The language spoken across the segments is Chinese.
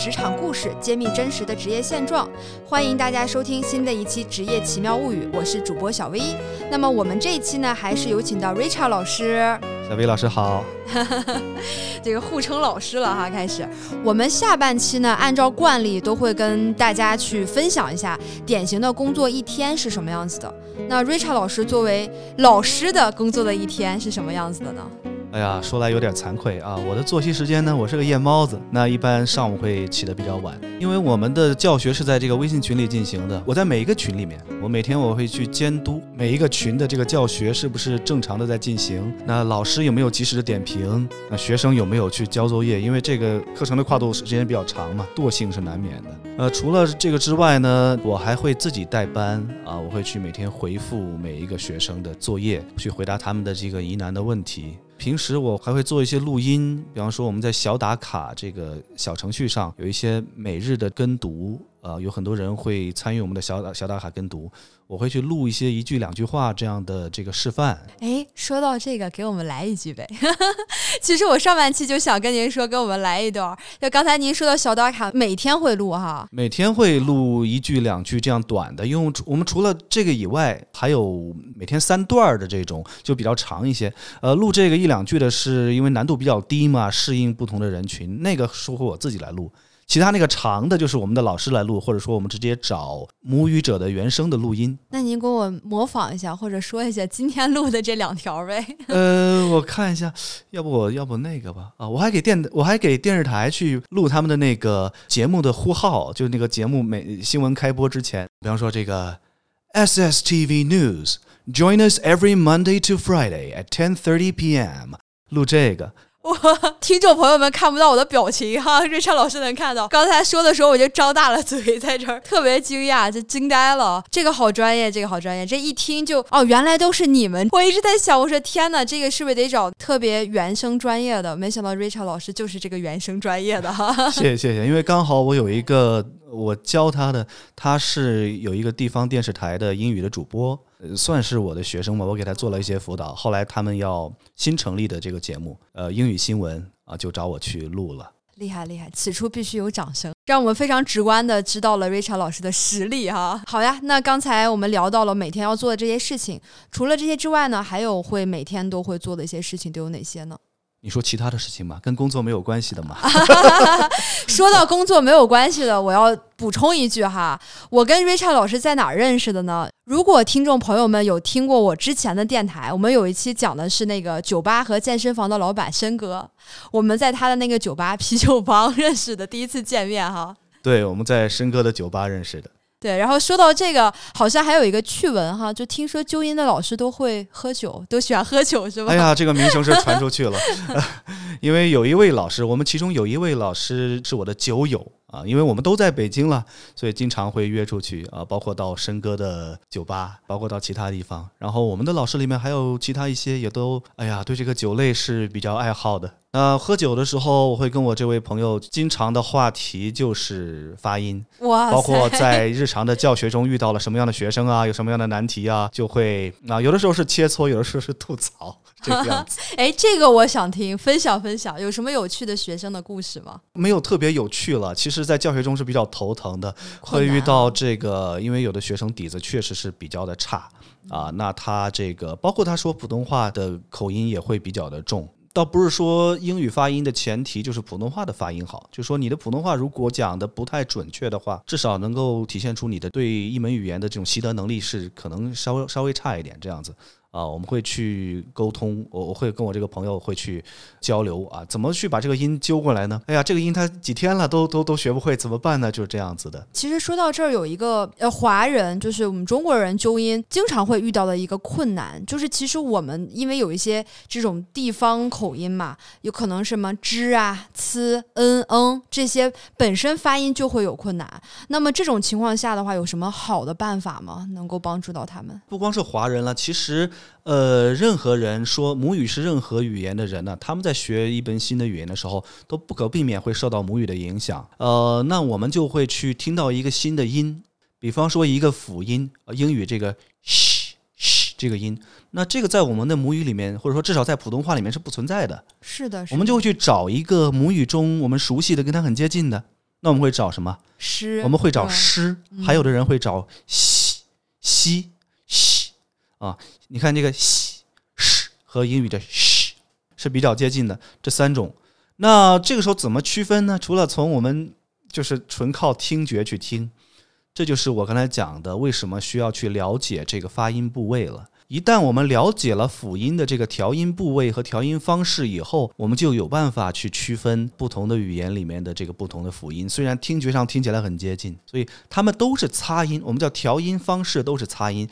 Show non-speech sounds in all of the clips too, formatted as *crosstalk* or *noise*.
的职场故事，揭秘真实的职业现状。欢迎大家收听新的一期《职业奇妙物语》，我是主播小薇。那么我们这一期呢，还是有请到 Richard 老师。小薇老师好，*laughs* 这个互称老师了哈。开始，我们下半期呢，按照惯例都会跟大家去分享一下典型的工作一天是什么样子的。那 Richard 老师作为老师的工作的一天是什么样子的呢？哎呀，说来有点惭愧啊！我的作息时间呢，我是个夜猫子，那一般上午会起得比较晚，因为我们的教学是在这个微信群里进行的。我在每一个群里面，我每天我会去监督每一个群的这个教学是不是正常的在进行，那老师有没有及时的点评，那学生有没有去交作业？因为这个课程的跨度时间比较长嘛，惰性是难免的。呃，除了这个之外呢，我还会自己带班啊，我会去每天回复每一个学生的作业，去回答他们的这个疑难的问题。平时我还会做一些录音，比方说我们在小打卡这个小程序上有一些每日的跟读，呃，有很多人会参与我们的小打小打卡跟读。我会去录一些一句两句话这样的这个示范。哎，说到这个，给我们来一句呗。*laughs* 其实我上半期就想跟您说，给我们来一段。就刚才您说的小打卡，每天会录哈？每天会录一句两句这样短的，因为我们除了这个以外，还有每天三段的这种，就比较长一些。呃，录这个一两句的是因为难度比较低嘛，适应不同的人群，那个是会我自己来录。其他那个长的，就是我们的老师来录，或者说我们直接找母语者的原声的录音。那您给我模仿一下，或者说一下今天录的这两条呗？*laughs* 呃，我看一下，要不我要不那个吧？啊，我还给电，我还给电视台去录他们的那个节目的呼号，就是那个节目每新闻开播之前，比方说这个 SSTV News，Join us every Monday to Friday at 10:30 p.m. 录这个。我听众朋友们看不到我的表情哈，*laughs* 瑞昌老师能看到。刚才说的时候我就张大了嘴，在这儿特别惊讶，就惊呆了。这个好专业，这个好专业，这一听就哦，原来都是你们。我一直在想，我说天哪，这个是不是得找特别原声专业的？没想到瑞昌老师就是这个原声专业的哈。谢谢谢谢，因为刚好我有一个。我教他的，他是有一个地方电视台的英语的主播，算是我的学生吧。我给他做了一些辅导。后来他们要新成立的这个节目，呃，英语新闻啊，就找我去录了。厉害厉害，此处必须有掌声，让我们非常直观的知道了 Richard 老师的实力哈。好呀，那刚才我们聊到了每天要做的这些事情，除了这些之外呢，还有会每天都会做的一些事情都有哪些呢？你说其他的事情嘛，跟工作没有关系的嘛。*laughs* 说到工作没有关系的，我要补充一句哈，我跟 Richard 老师在哪儿认识的呢？如果听众朋友们有听过我之前的电台，我们有一期讲的是那个酒吧和健身房的老板申哥，我们在他的那个酒吧啤酒房认识的，第一次见面哈。对，我们在申哥的酒吧认识的。对，然后说到这个，好像还有一个趣闻哈，就听说纠音的老师都会喝酒，都喜欢喝酒，是吧？哎呀，这个名声是传出去了，*laughs* 因为有一位老师，我们其中有一位老师是我的酒友啊，因为我们都在北京了，所以经常会约出去啊，包括到申哥的酒吧，包括到其他地方。然后我们的老师里面还有其他一些，也都哎呀，对这个酒类是比较爱好的。那喝酒的时候，我会跟我这位朋友经常的话题就是发音，哇，包括在日常的教学中遇到了什么样的学生啊，有什么样的难题啊，就会啊，有的时候是切磋，有的时候是吐槽，这个样子。*laughs* 哎，这个我想听，分享分享，有什么有趣的学生的故事吗？没有特别有趣了，其实，在教学中是比较头疼的，会遇到这个，因为有的学生底子确实是比较的差啊，那他这个，包括他说普通话的口音也会比较的重。倒不是说英语发音的前提就是普通话的发音好，就说你的普通话如果讲的不太准确的话，至少能够体现出你的对一门语言的这种习得能力是可能稍微稍微差一点这样子。啊，我们会去沟通，我我会跟我这个朋友会去交流啊，怎么去把这个音揪过来呢？哎呀，这个音他几天了都都都学不会，怎么办呢？就是这样子的。其实说到这儿，有一个呃华人，就是我们中国人纠音经常会遇到的一个困难，就是其实我们因为有一些这种地方口音嘛，有可能什么之啊、呲、嗯、嗯这些本身发音就会有困难。那么这种情况下的话，有什么好的办法吗？能够帮助到他们？不光是华人了，其实。呃，任何人说母语是任何语言的人呢，他们在学一门新的语言的时候，都不可避免会受到母语的影响。呃，那我们就会去听到一个新的音，比方说一个辅音，英语这个嘘嘘这个音，那这个在我们的母语里面，或者说至少在普通话里面是不存在的。是的，我们就会去找一个母语中我们熟悉的、跟它很接近的那我们会找什么？诗，我们会找对诗，嗯还有的人会找西西西啊。你看这个西是和英语的 sh 是比较接近的，这三种。那这个时候怎么区分呢？除了从我们就是纯靠听觉去听，这就是我刚才讲的，为什么需要去了解这个发音部位了。一旦我们了解了辅音的这个调音部位和调音方式以后，我们就有办法去区分不同的语言里面的这个不同的辅音。虽然听觉上听起来很接近，所以它们都是擦音，我们叫调音方式都是擦音，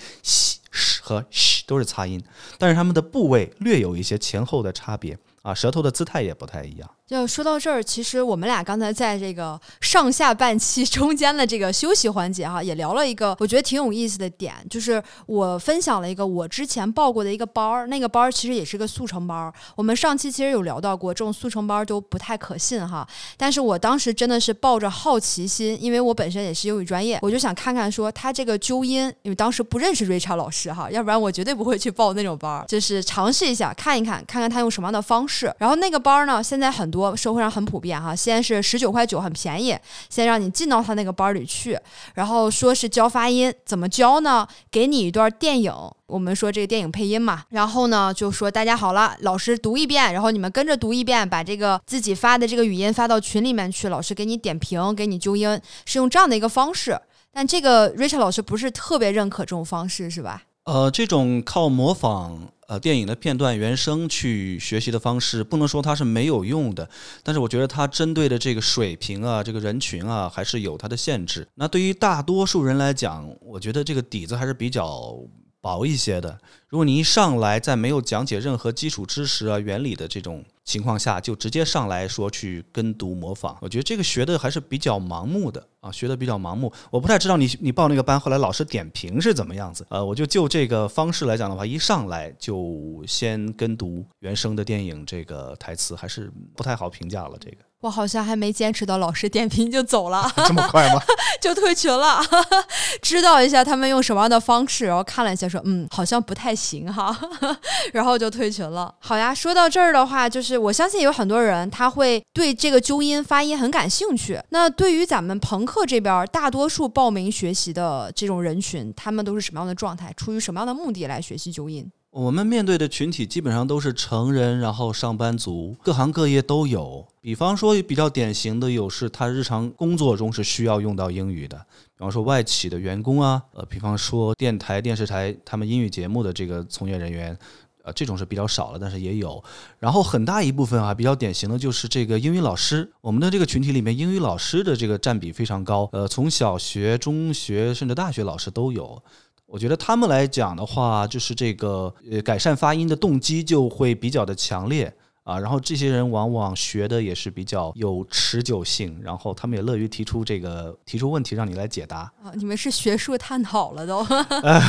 和 sh 都是擦音，但是它们的部位略有一些前后的差别。啊，舌头的姿态也不太一样。就说到这儿，其实我们俩刚才在这个上下半期中间的这个休息环节哈，也聊了一个我觉得挺有意思的点，就是我分享了一个我之前报过的一个班儿，那个班儿其实也是个速成班儿。我们上期其实有聊到过，这种速成班儿都不太可信哈。但是我当时真的是抱着好奇心，因为我本身也是英语专业，我就想看看说他这个纠音，因为当时不认识瑞查老师哈，要不然我绝对不会去报那种班儿，就是尝试一下看一看，看看他用什么样的方式。然后那个班呢，现在很多社会上很普遍哈，先是十九块九很便宜，先让你进到他那个班里去，然后说是教发音，怎么教呢？给你一段电影。我们说这个电影配音嘛，然后呢就说大家好了，老师读一遍，然后你们跟着读一遍，把这个自己发的这个语音发到群里面去，老师给你点评，给你纠音，是用这样的一个方式。但这个 Rachel 老师不是特别认可这种方式，是吧？呃，这种靠模仿呃电影的片段原声去学习的方式，不能说它是没有用的，但是我觉得它针对的这个水平啊，这个人群啊，还是有它的限制。那对于大多数人来讲，我觉得这个底子还是比较薄一些的。如果你一上来在没有讲解任何基础知识啊、原理的这种情况下，就直接上来说去跟读模仿，我觉得这个学的还是比较盲目的啊，学的比较盲目。我不太知道你你报那个班后来老师点评是怎么样子。呃，我就就这个方式来讲的话，一上来就先跟读原声的电影这个台词，还是不太好评价了。这个我好像还没坚持到老师点评就走了，*laughs* 这么快吗？*laughs* 就退群了，*laughs* 知道一下他们用什么样的方式，然后看了一下，说嗯，好像不太行哈，然后就退群了。好呀，说到这儿的话，就是我相信有很多人他会对这个纠音发音很感兴趣。那对于咱们朋克这边，大多数报名学习的这种人群，他们都是什么样的状态？出于什么样的目的来学习纠音？我们面对的群体基本上都是成人，然后上班族，各行各业都有。比方说比较典型的有是他日常工作中是需要用到英语的，比方说外企的员工啊，呃，比方说电台、电视台他们英语节目的这个从业人员。呃，这种是比较少了，但是也有。然后很大一部分啊，比较典型的就是这个英语老师。我们的这个群体里面，英语老师的这个占比非常高。呃，从小学、中学甚至大学老师都有。我觉得他们来讲的话，就是这个呃改善发音的动机就会比较的强烈。啊。然后这些人往往学的也是比较有持久性，然后他们也乐于提出这个提出问题让你来解答。啊，你们是学术探讨了都。*laughs*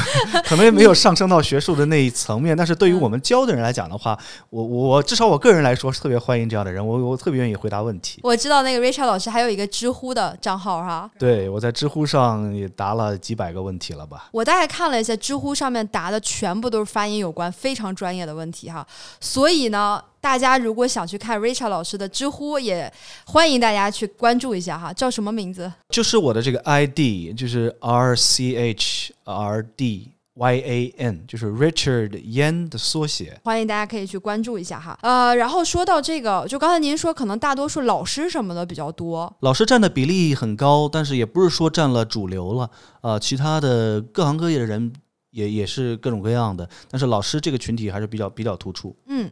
*laughs* 可能也没有上升到学术的那一层面，但是对于我们教的人来讲的话，我我至少我个人来说是特别欢迎这样的人，我我特别愿意回答问题。我知道那个 Rachel 老师还有一个知乎的账号哈，对我在知乎上也答了几百个问题了吧？我大概看了一下，知乎上面答的全部都是发音有关、非常专业的问题哈。所以呢，大家如果想去看 Rachel 老师的知乎，也欢迎大家去关注一下哈。叫什么名字？就是我的这个 ID，就是 R C H R D Y A N，就是 Richard Yan 的缩写。欢迎大家可以去关注一下哈。呃，然后说到这个，就刚才您说，可能大多数老师什么的比较多，老师占的比例很高，但是也不是说占了主流了。呃，其他的各行各业的人也也是各种各样的，但是老师这个群体还是比较比较突出。嗯。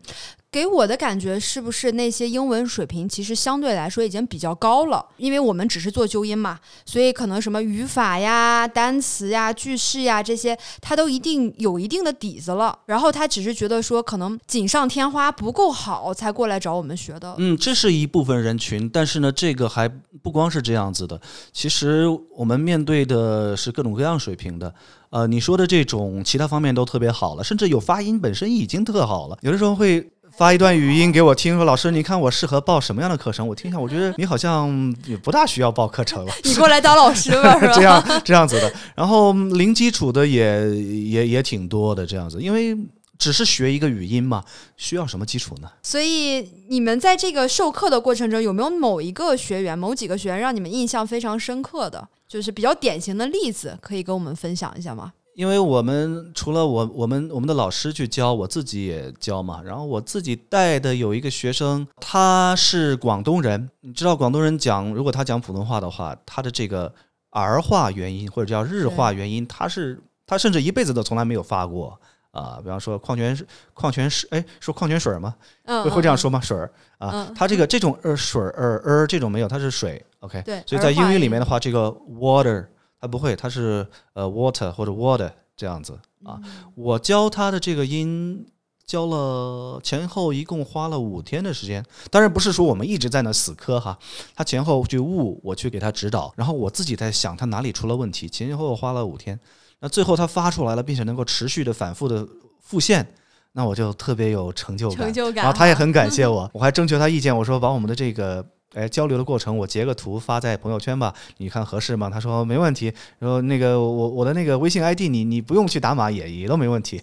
给我的感觉是不是那些英文水平其实相对来说已经比较高了？因为我们只是做纠音嘛，所以可能什么语法呀、单词呀、句式呀这些，他都一定有一定的底子了。然后他只是觉得说可能锦上添花不够好，才过来找我们学的。嗯，这是一部分人群，但是呢，这个还不光是这样子的。其实我们面对的是各种各样水平的。呃，你说的这种其他方面都特别好了，甚至有发音本身已经特好了，有的时候会。发一段语音给我听，说老师，你看我适合报什么样的课程？我听一下，我觉得你好像也不大需要报课程了。*laughs* 你过来当老师吧，*laughs* 是吧？这样这样子的，然后零基础的也也也挺多的这样子，因为只是学一个语音嘛，需要什么基础呢？所以你们在这个授课的过程中，有没有某一个学员、某几个学员让你们印象非常深刻的，就是比较典型的例子，可以跟我们分享一下吗？因为我们除了我我们我们的老师去教，我自己也教嘛。然后我自己带的有一个学生，他是广东人。你知道广东人讲，如果他讲普通话的话，他的这个儿化元音或者叫日化元音，他是他甚至一辈子都从来没有发过啊。比方说矿泉水矿泉水，哎，说矿泉水吗？嗯，会会这样说吗？水儿啊，他这个这种呃水儿呃这种没有，它是水。OK，对。所以在英语里面的话，这个 water。他不会，他是呃 water 或者 water 这样子啊。我教他的这个音教了前后一共花了五天的时间，当然不是说我们一直在那死磕哈。他前后去悟，我去给他指导，然后我自己在想他哪里出了问题。前前后后花了五天，那最后他发出来了，并且能够持续的反复的复现，那我就特别有成就感。成就感。然后他也很感谢 *laughs* 我，我还征求他意见，我说把我们的这个。哎，交流的过程我截个图发在朋友圈吧，你看合适吗？他说没问题。然后那个我我的那个微信 ID，你你不用去打码也也都没问题。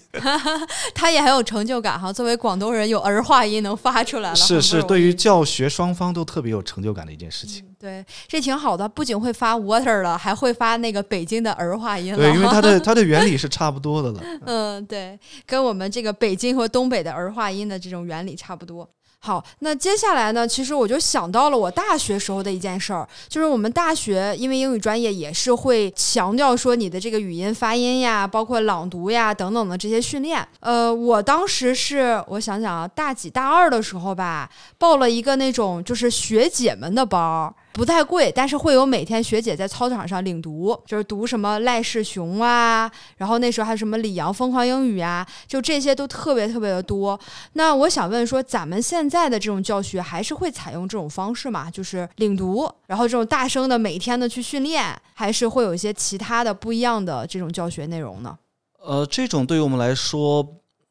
*laughs* 他也很有成就感哈，作为广东人有儿化音能发出来了，是是，对于教学双方都特别有成就感的一件事情。对，这挺好的，不仅会发 water 了，还会发那个北京的儿化音了。对，因为它的 *laughs* 它的原理是差不多的了。嗯，对，跟我们这个北京和东北的儿化音的这种原理差不多。好，那接下来呢？其实我就想到了我大学时候的一件事儿，就是我们大学因为英语专业也是会强调说你的这个语音发音呀，包括朗读呀等等的这些训练。呃，我当时是我想想啊，大几大二的时候吧，报了一个那种就是学姐们的班儿。不太贵，但是会有每天学姐在操场上领读，就是读什么赖世雄啊，然后那时候还有什么李阳疯狂英语啊，就这些都特别特别的多。那我想问说，咱们现在的这种教学还是会采用这种方式吗？就是领读，然后这种大声的每天的去训练，还是会有一些其他的不一样的这种教学内容呢？呃，这种对于我们来说。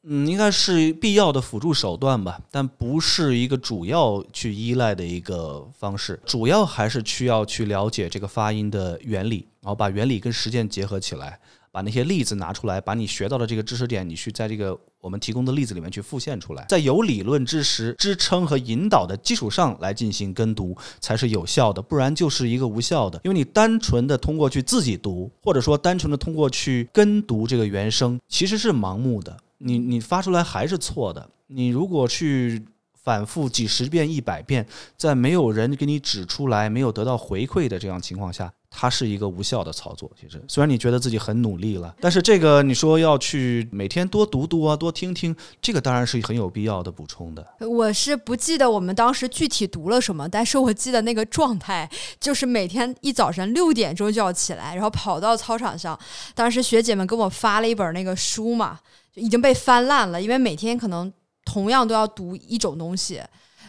嗯，应该是必要的辅助手段吧，但不是一个主要去依赖的一个方式。主要还是需要去了解这个发音的原理，然后把原理跟实践结合起来，把那些例子拿出来，把你学到的这个知识点，你去在这个我们提供的例子里面去复现出来，在有理论知识支撑和引导的基础上来进行跟读才是有效的，不然就是一个无效的。因为你单纯的通过去自己读，或者说单纯的通过去跟读这个原声，其实是盲目的。你你发出来还是错的。你如果去反复几十遍、一百遍，在没有人给你指出来、没有得到回馈的这样情况下，它是一个无效的操作。其实，虽然你觉得自己很努力了，但是这个你说要去每天多读读啊、多听听，这个当然是很有必要的补充的。我是不记得我们当时具体读了什么，但是我记得那个状态就是每天一早上六点钟就要起来，然后跑到操场上。当时学姐们给我发了一本那个书嘛。已经被翻烂了，因为每天可能同样都要读一种东西，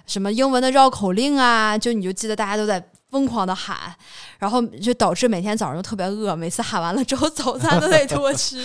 什么英文的绕口令啊，就你就记得大家都在疯狂的喊，然后就导致每天早上都特别饿，每次喊完了之后早餐都得多吃。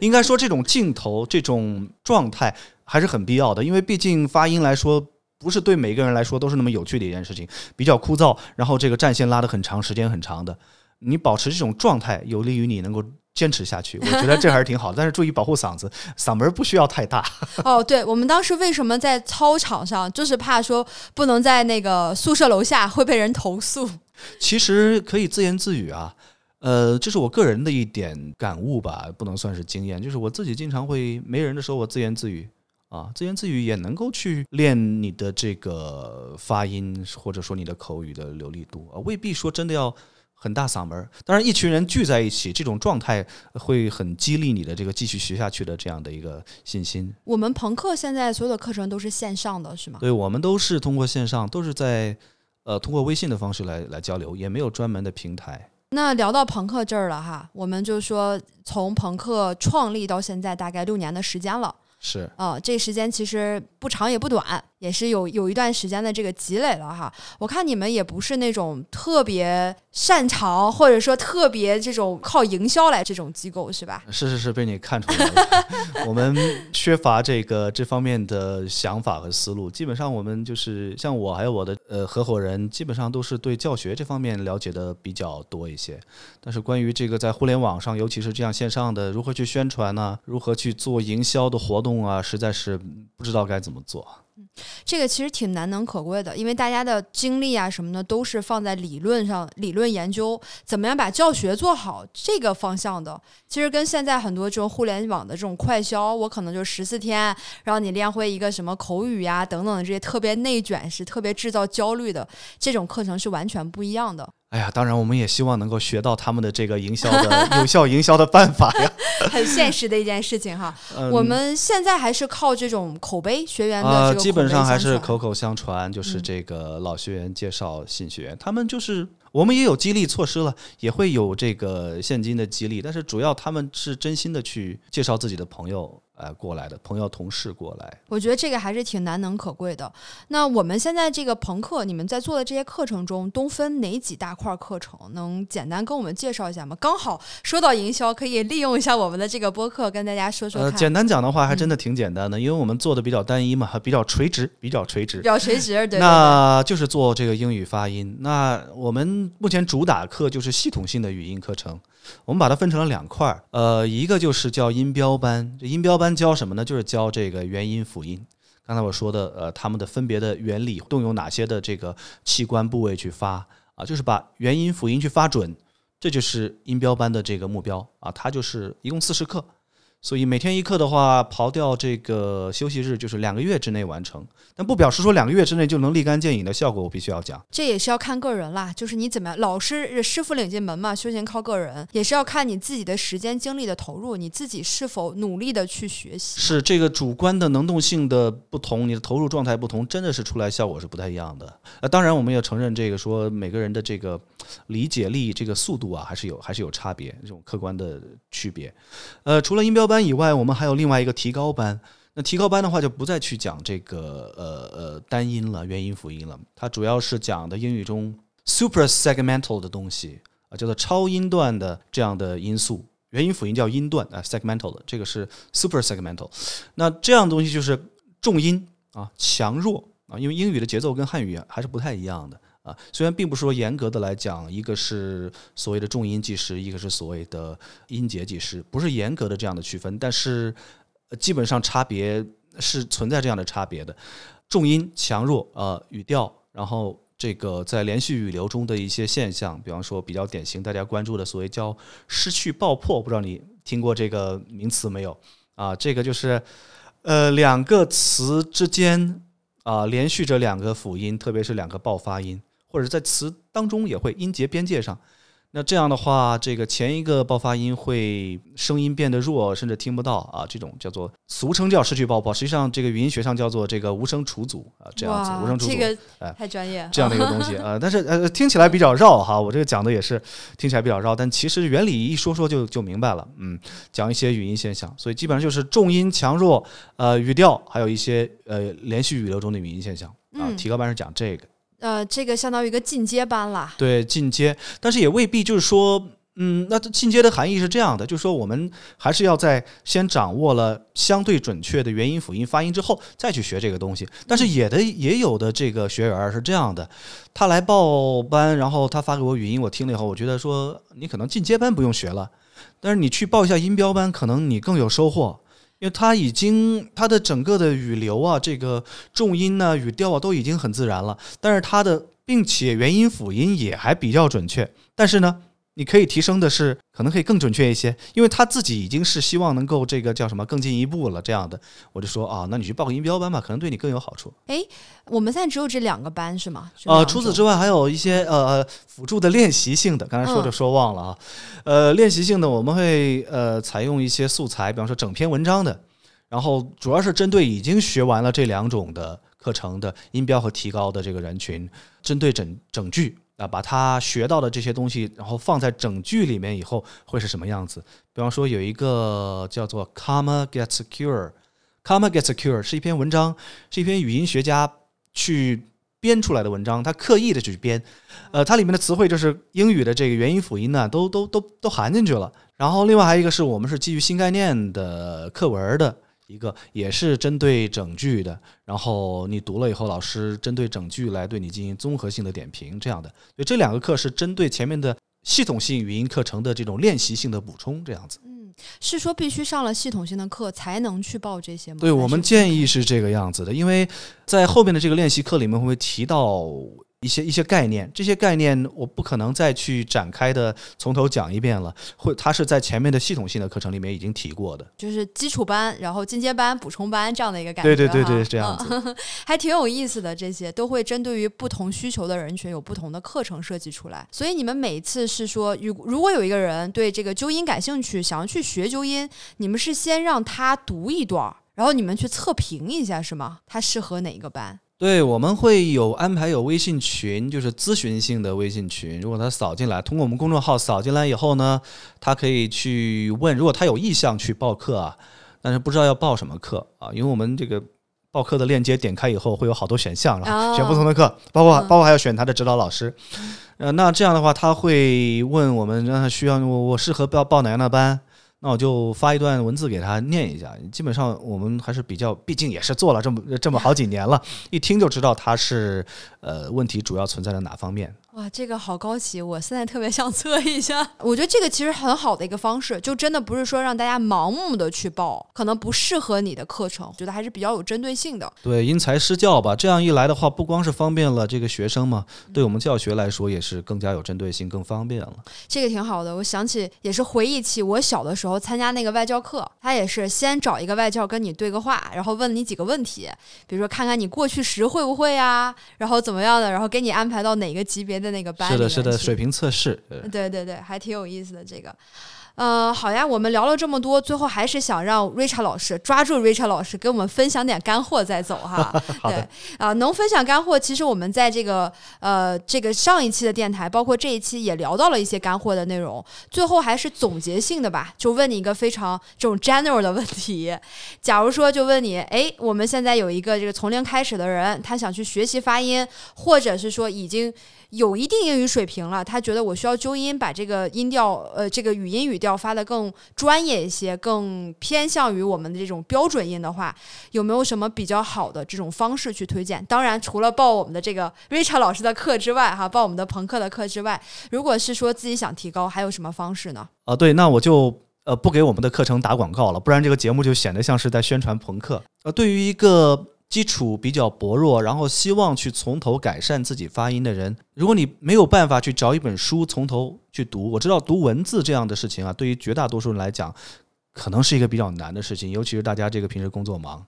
应该说这种镜头这种状态还是很必要的，因为毕竟发音来说不是对每个人来说都是那么有趣的一件事情，比较枯燥，然后这个战线拉得很长，时间很长的，你保持这种状态有利于你能够。坚持下去，我觉得这还是挺好的，但是注意保护嗓子，嗓门不需要太大。*laughs* 哦，对，我们当时为什么在操场上，就是怕说不能在那个宿舍楼下会被人投诉。*laughs* 其实可以自言自语啊，呃，这是我个人的一点感悟吧，不能算是经验，就是我自己经常会没人的时候我自言自语啊，自言自语也能够去练你的这个发音，或者说你的口语的流利度啊，未必说真的要。很大嗓门，当然，一群人聚在一起，这种状态会很激励你的这个继续学下去的这样的一个信心。我们朋克现在所有的课程都是线上的，是吗？对，我们都是通过线上，都是在呃通过微信的方式来来交流，也没有专门的平台。那聊到朋克这儿了哈，我们就说从朋克创立到现在大概六年的时间了。是啊，这时间其实不长也不短，也是有有一段时间的这个积累了哈。我看你们也不是那种特别擅长或者说特别这种靠营销来这种机构是吧？*laughs* 是是是，被你看出来了。我们缺乏这个这方面的想法和思路。基本上我们就是像我还有我的呃合伙人，基本上都是对教学这方面了解的比较多一些。但是关于这个在互联网上，尤其是这样线上的，如何去宣传呢？如何去做营销的活动啊？实在是不知道该怎么做。这个其实挺难能可贵的，因为大家的精力啊什么的都是放在理论上、理论研究，怎么样把教学做好这个方向的。其实跟现在很多这种互联网的这种快销，我可能就十四天让你练会一个什么口语呀等等的这些特别内卷、是特别制造焦虑的这种课程是完全不一样的。哎呀，当然我们也希望能够学到他们的这个营销的 *laughs* 有效营销的办法呀，*laughs* 很现实的一件事情哈。我们现在还是靠这种口碑学员的这个基本上还是口口相传，就是这个老学员介绍新学员，他们就是我们也有激励措施了，也会有这个现金的激励，但是主要他们是真心的去介绍自己的朋友。呃，过来的朋友、同事过来，我觉得这个还是挺难能可贵的。那我们现在这个朋克，你们在做的这些课程中，都分哪几大块课程？能简单跟我们介绍一下吗？刚好说到营销，可以利用一下我们的这个播客，跟大家说说。呃，简单讲的话，还真的挺简单的，因为我们做的比较单一嘛，比较垂直，比较垂直，比较垂直。对，那就是做这个英语发音。那我们目前主打课就是系统性的语音课程。我们把它分成了两块儿，呃，一个就是叫音标班，音标班教什么呢？就是教这个元音辅音。刚才我说的，呃，他们的分别的原理，动用哪些的这个器官部位去发啊？就是把元音辅音去发准，这就是音标班的这个目标啊。它就是一共四十课。所以每天一课的话，刨掉这个休息日，就是两个月之内完成。但不表示说两个月之内就能立竿见影的效果，我必须要讲。这也是要看个人啦，就是你怎么样，老师师傅领进门嘛，修行靠个人，也是要看你自己的时间精力的投入，你自己是否努力的去学习。是这个主观的能动性的不同，你的投入状态不同，真的是出来效果是不太一样的。呃，当然我们也承认这个说每个人的这个理解力、这个速度啊，还是有还是有差别，这种客观的区别。呃，除了音标班。以外，我们还有另外一个提高班。那提高班的话，就不再去讲这个呃呃单音了，元音辅音了。它主要是讲的英语中 super segmental 的东西啊，叫做超音段的这样的因素。元音辅音叫音段啊，segmental 的这个是 super segmental。那这样东西就是重音啊，强弱啊，因为英语的节奏跟汉语还是不太一样的。啊，虽然并不是说严格的来讲，一个是所谓的重音计时，一个是所谓的音节计时，不是严格的这样的区分，但是基本上差别是存在这样的差别的。重音强弱，呃，语调，然后这个在连续语流中的一些现象，比方说比较典型大家关注的所谓叫失去爆破，不知道你听过这个名词没有？啊，这个就是呃两个词之间啊连续着两个辅音，特别是两个爆发音。或者在词当中也会音节边界上，那这样的话，这个前一个爆发音会声音变得弱，甚至听不到啊。这种叫做俗称叫失去爆破，实际上这个语音学上叫做这个无声除阻啊，这样子无声除阻，这个哎太专业，这样的一个东西啊。*laughs* 但是呃听起来比较绕哈，我这个讲的也是听起来比较绕，但其实原理一说说就就明白了。嗯，讲一些语音现象，所以基本上就是重音强弱，呃语调，还有一些呃连续语流中的语音现象啊。提高班是讲这个。呃，这个相当于一个进阶班啦。对，进阶，但是也未必就是说，嗯，那进阶的含义是这样的，就是说我们还是要在先掌握了相对准确的元音辅音发音之后，再去学这个东西。但是也的也有的这个学员是这样的，他来报班，然后他发给我语音，我听了以后，我觉得说你可能进阶班不用学了，但是你去报一下音标班，可能你更有收获。因为它已经它的整个的语流啊，这个重音呢、语调啊都已经很自然了，但是它的并且元音辅音也还比较准确，但是呢。你可以提升的是，可能可以更准确一些，因为他自己已经是希望能够这个叫什么更进一步了。这样的，我就说啊，那你去报个音标班吧，可能对你更有好处。哎，我们现在只有这两个班是吗？呃，除此之外还有一些呃辅助的练习性的，刚才说着说忘了啊。呃，练习性的我们会呃采用一些素材，比方说整篇文章的，然后主要是针对已经学完了这两种的课程的音标和提高的这个人群，针对整整句。啊，把他学到的这些东西，然后放在整句里面以后会是什么样子？比方说有一个叫做 “comma gets cure”，“comma gets cure” 是一篇文章，是一篇语音学家去编出来的文章，他刻意的去编，呃，它里面的词汇就是英语的这个元音辅音呢，都都都都含进去了。然后另外还有一个是我们是基于新概念的课文的一个，也是针对整句的。然后你读了以后，老师针对整句来对你进行综合性的点评，这样的。所以这两个课是针对前面的系统性语音课程的这种练习性的补充，这样子。嗯，是说必须上了系统性的课才能去报这些吗？对我们建议是是这个样子的，因为在后面的这个练习课里面会提到。一些一些概念，这些概念我不可能再去展开的从头讲一遍了。会，它是在前面的系统性的课程里面已经提过的，就是基础班，然后进阶班、补充班这样的一个感觉。对对对对，这样子，*laughs* 还挺有意思的。这些都会针对于不同需求的人群有不同的课程设计出来。所以你们每一次是说，如如果有一个人对这个纠音感兴趣，想要去学纠音，你们是先让他读一段，然后你们去测评一下，是吗？他适合哪一个班？对，我们会有安排有微信群，就是咨询性的微信群。如果他扫进来，通过我们公众号扫进来以后呢，他可以去问。如果他有意向去报课啊，但是不知道要报什么课啊，因为我们这个报课的链接点开以后会有好多选项，然后选不同的课，包括包括还要选他的指导老师。呃，那这样的话，他会问我们，让他需要我我适合报报哪样的班？那我就发一段文字给他念一下。基本上我们还是比较，毕竟也是做了这么这么好几年了，一听就知道他是呃问题主要存在的哪方面。哇，这个好高级！我现在特别想测一下。我觉得这个其实很好的一个方式，就真的不是说让大家盲目的去报，可能不适合你的课程，觉得还是比较有针对性的。对，因材施教吧。这样一来的话，不光是方便了这个学生嘛，对我们教学来说也是更加有针对性，更方便了。这个挺好的。我想起也是回忆起我小的时候参加那个外教课，他也是先找一个外教跟你对个话，然后问你几个问题，比如说看看你过去时会不会啊，然后怎么样的，然后给你安排到哪个级别的。那个班是的，是的，水平测试，*laughs* 对对对，还挺有意思的这个。呃，好呀，我们聊了这么多，最后还是想让 Richard 老师抓住 Richard 老师，给我们分享点干货再走哈。*laughs* 对，啊，能分享干货，其实我们在这个呃这个上一期的电台，包括这一期也聊到了一些干货的内容。最后还是总结性的吧，就问你一个非常这种 general 的问题。假如说就问你，哎，我们现在有一个这个从零开始的人，他想去学习发音，或者是说已经。有一定英语水平了，他觉得我需要纠音，把这个音调，呃，这个语音语调发的更专业一些，更偏向于我们的这种标准音的话，有没有什么比较好的这种方式去推荐？当然，除了报我们的这个 Richard 老师的课之外，哈，报我们的朋克的课之外，如果是说自己想提高，还有什么方式呢？啊，对，那我就呃不给我们的课程打广告了，不然这个节目就显得像是在宣传朋克。呃，对于一个。基础比较薄弱，然后希望去从头改善自己发音的人，如果你没有办法去找一本书从头去读，我知道读文字这样的事情啊，对于绝大多数人来讲，可能是一个比较难的事情，尤其是大家这个平时工作忙。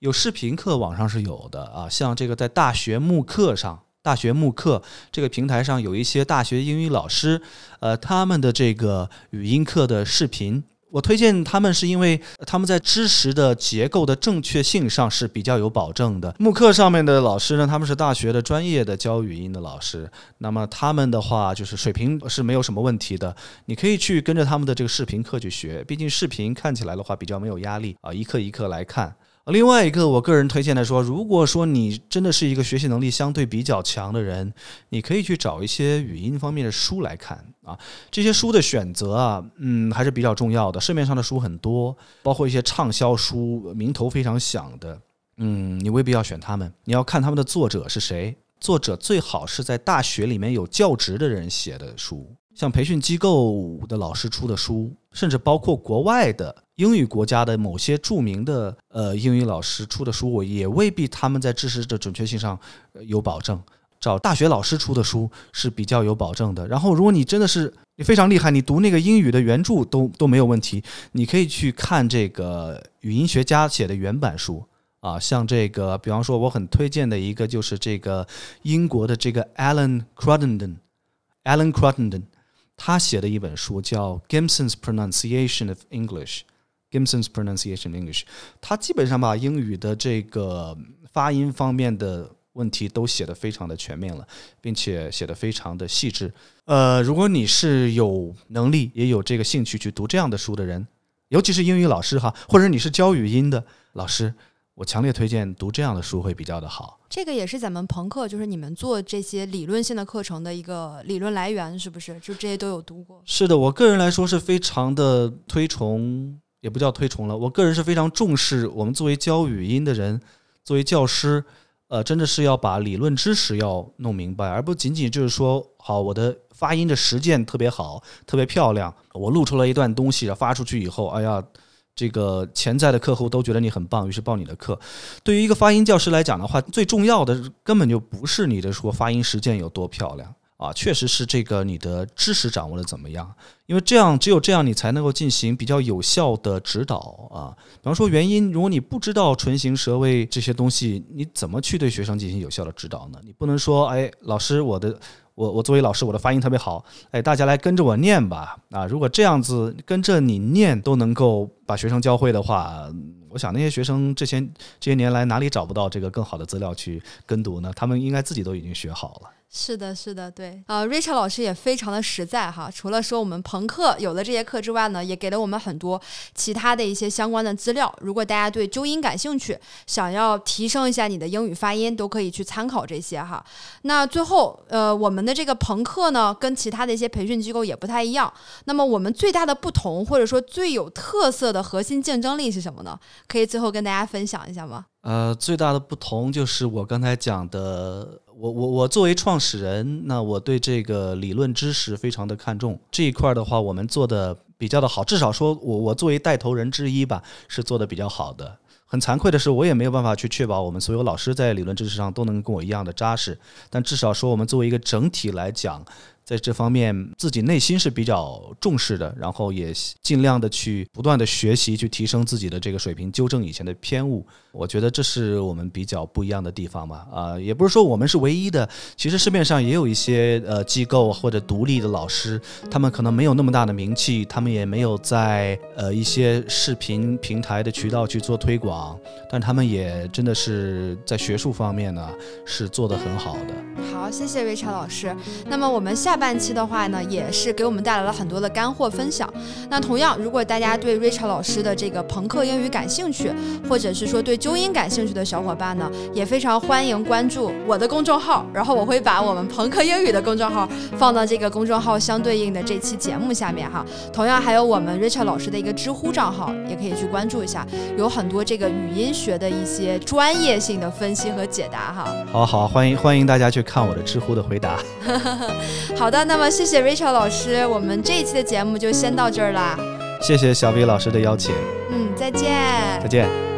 有视频课网上是有的啊，像这个在大学慕课上，大学慕课这个平台上有一些大学英语老师，呃，他们的这个语音课的视频。我推荐他们是因为他们在知识的结构的正确性上是比较有保证的。慕课上面的老师呢，他们是大学的专业的教语音的老师，那么他们的话就是水平是没有什么问题的。你可以去跟着他们的这个视频课去学，毕竟视频看起来的话比较没有压力啊，一课一课来看。另外一个，我个人推荐的说，如果说你真的是一个学习能力相对比较强的人，你可以去找一些语音方面的书来看这些书的选择啊，嗯，还是比较重要的。市面上的书很多，包括一些畅销书，名头非常响的，嗯，你未必要选他们。你要看他们的作者是谁，作者最好是在大学里面有教职的人写的书。像培训机构的老师出的书，甚至包括国外的英语国家的某些著名的呃英语老师出的书，我也未必他们在知识的准确性上有保证。找大学老师出的书是比较有保证的。然后，如果你真的是你非常厉害，你读那个英语的原著都都没有问题，你可以去看这个语音学家写的原版书啊。像这个，比方说我很推荐的一个就是这个英国的这个 Alan Cruttenden，Alan Cruttenden。他写的一本书叫《Gibson's Pronunciation of English》，Gibson's Pronunciation English，他基本上把英语的这个发音方面的问题都写得非常的全面了，并且写得非常的细致。呃，如果你是有能力也有这个兴趣去读这样的书的人，尤其是英语老师哈，或者你是教语音的老师。我强烈推荐读这样的书会比较的好。这个也是咱们朋克，就是你们做这些理论性的课程的一个理论来源，是不是？就这些都有读过？是的，我个人来说是非常的推崇，也不叫推崇了，我个人是非常重视我们作为教语音的人，作为教师，呃，真的是要把理论知识要弄明白，而不仅仅就是说，好，我的发音的实践特别好，特别漂亮，我录出了一段东西发出去以后，哎呀。这个潜在的客户都觉得你很棒，于是报你的课。对于一个发音教师来讲的话，最重要的根本就不是你的说发音实践有多漂亮啊，确实是这个你的知识掌握的怎么样。因为这样，只有这样你才能够进行比较有效的指导啊。比方说元音，如果你不知道唇形舌位这些东西，你怎么去对学生进行有效的指导呢？你不能说，哎，老师，我的。我我作为老师，我的发音特别好，哎，大家来跟着我念吧，啊，如果这样子跟着你念都能够把学生教会的话，我想那些学生这些这些年来哪里找不到这个更好的资料去跟读呢？他们应该自己都已经学好了。是的，是的，对，呃，Rachel 老师也非常的实在哈。除了说我们朋克有了这些课之外呢，也给了我们很多其他的一些相关的资料。如果大家对纠音感兴趣，想要提升一下你的英语发音，都可以去参考这些哈。那最后，呃，我们的这个朋克呢，跟其他的一些培训机构也不太一样。那么我们最大的不同，或者说最有特色的核心竞争力是什么呢？可以最后跟大家分享一下吗？呃，最大的不同就是我刚才讲的，我我我作为创始人，那我对这个理论知识非常的看重这一块儿的话，我们做的比较的好，至少说我我作为带头人之一吧，是做的比较好的。很惭愧的是，我也没有办法去确保我们所有老师在理论知识上都能跟我一样的扎实，但至少说我们作为一个整体来讲。在这方面，自己内心是比较重视的，然后也尽量的去不断的学习，去提升自己的这个水平，纠正以前的偏误。我觉得这是我们比较不一样的地方吧。啊，也不是说我们是唯一的，其实市面上也有一些呃机构或者独立的老师，他们可能没有那么大的名气，他们也没有在呃一些视频平台的渠道去做推广，但他们也真的是在学术方面呢是做得很好的。好，谢谢瑞超老师。那么我们下。半期的话呢，也是给我们带来了很多的干货分享。那同样，如果大家对 Richard 老师的这个朋克英语感兴趣，或者是说对纠音感兴趣的小伙伴呢，也非常欢迎关注我的公众号。然后我会把我们朋克英语的公众号放到这个公众号相对应的这期节目下面哈。同样还有我们 Richard 老师的一个知乎账号，也可以去关注一下，有很多这个语音学的一些专业性的分析和解答哈。好好，欢迎欢迎大家去看我的知乎的回答。好。*laughs* 好的，那么谢谢 Rachel 老师，我们这一期的节目就先到这儿啦。谢谢小 V 老师的邀请。嗯，再见。再见。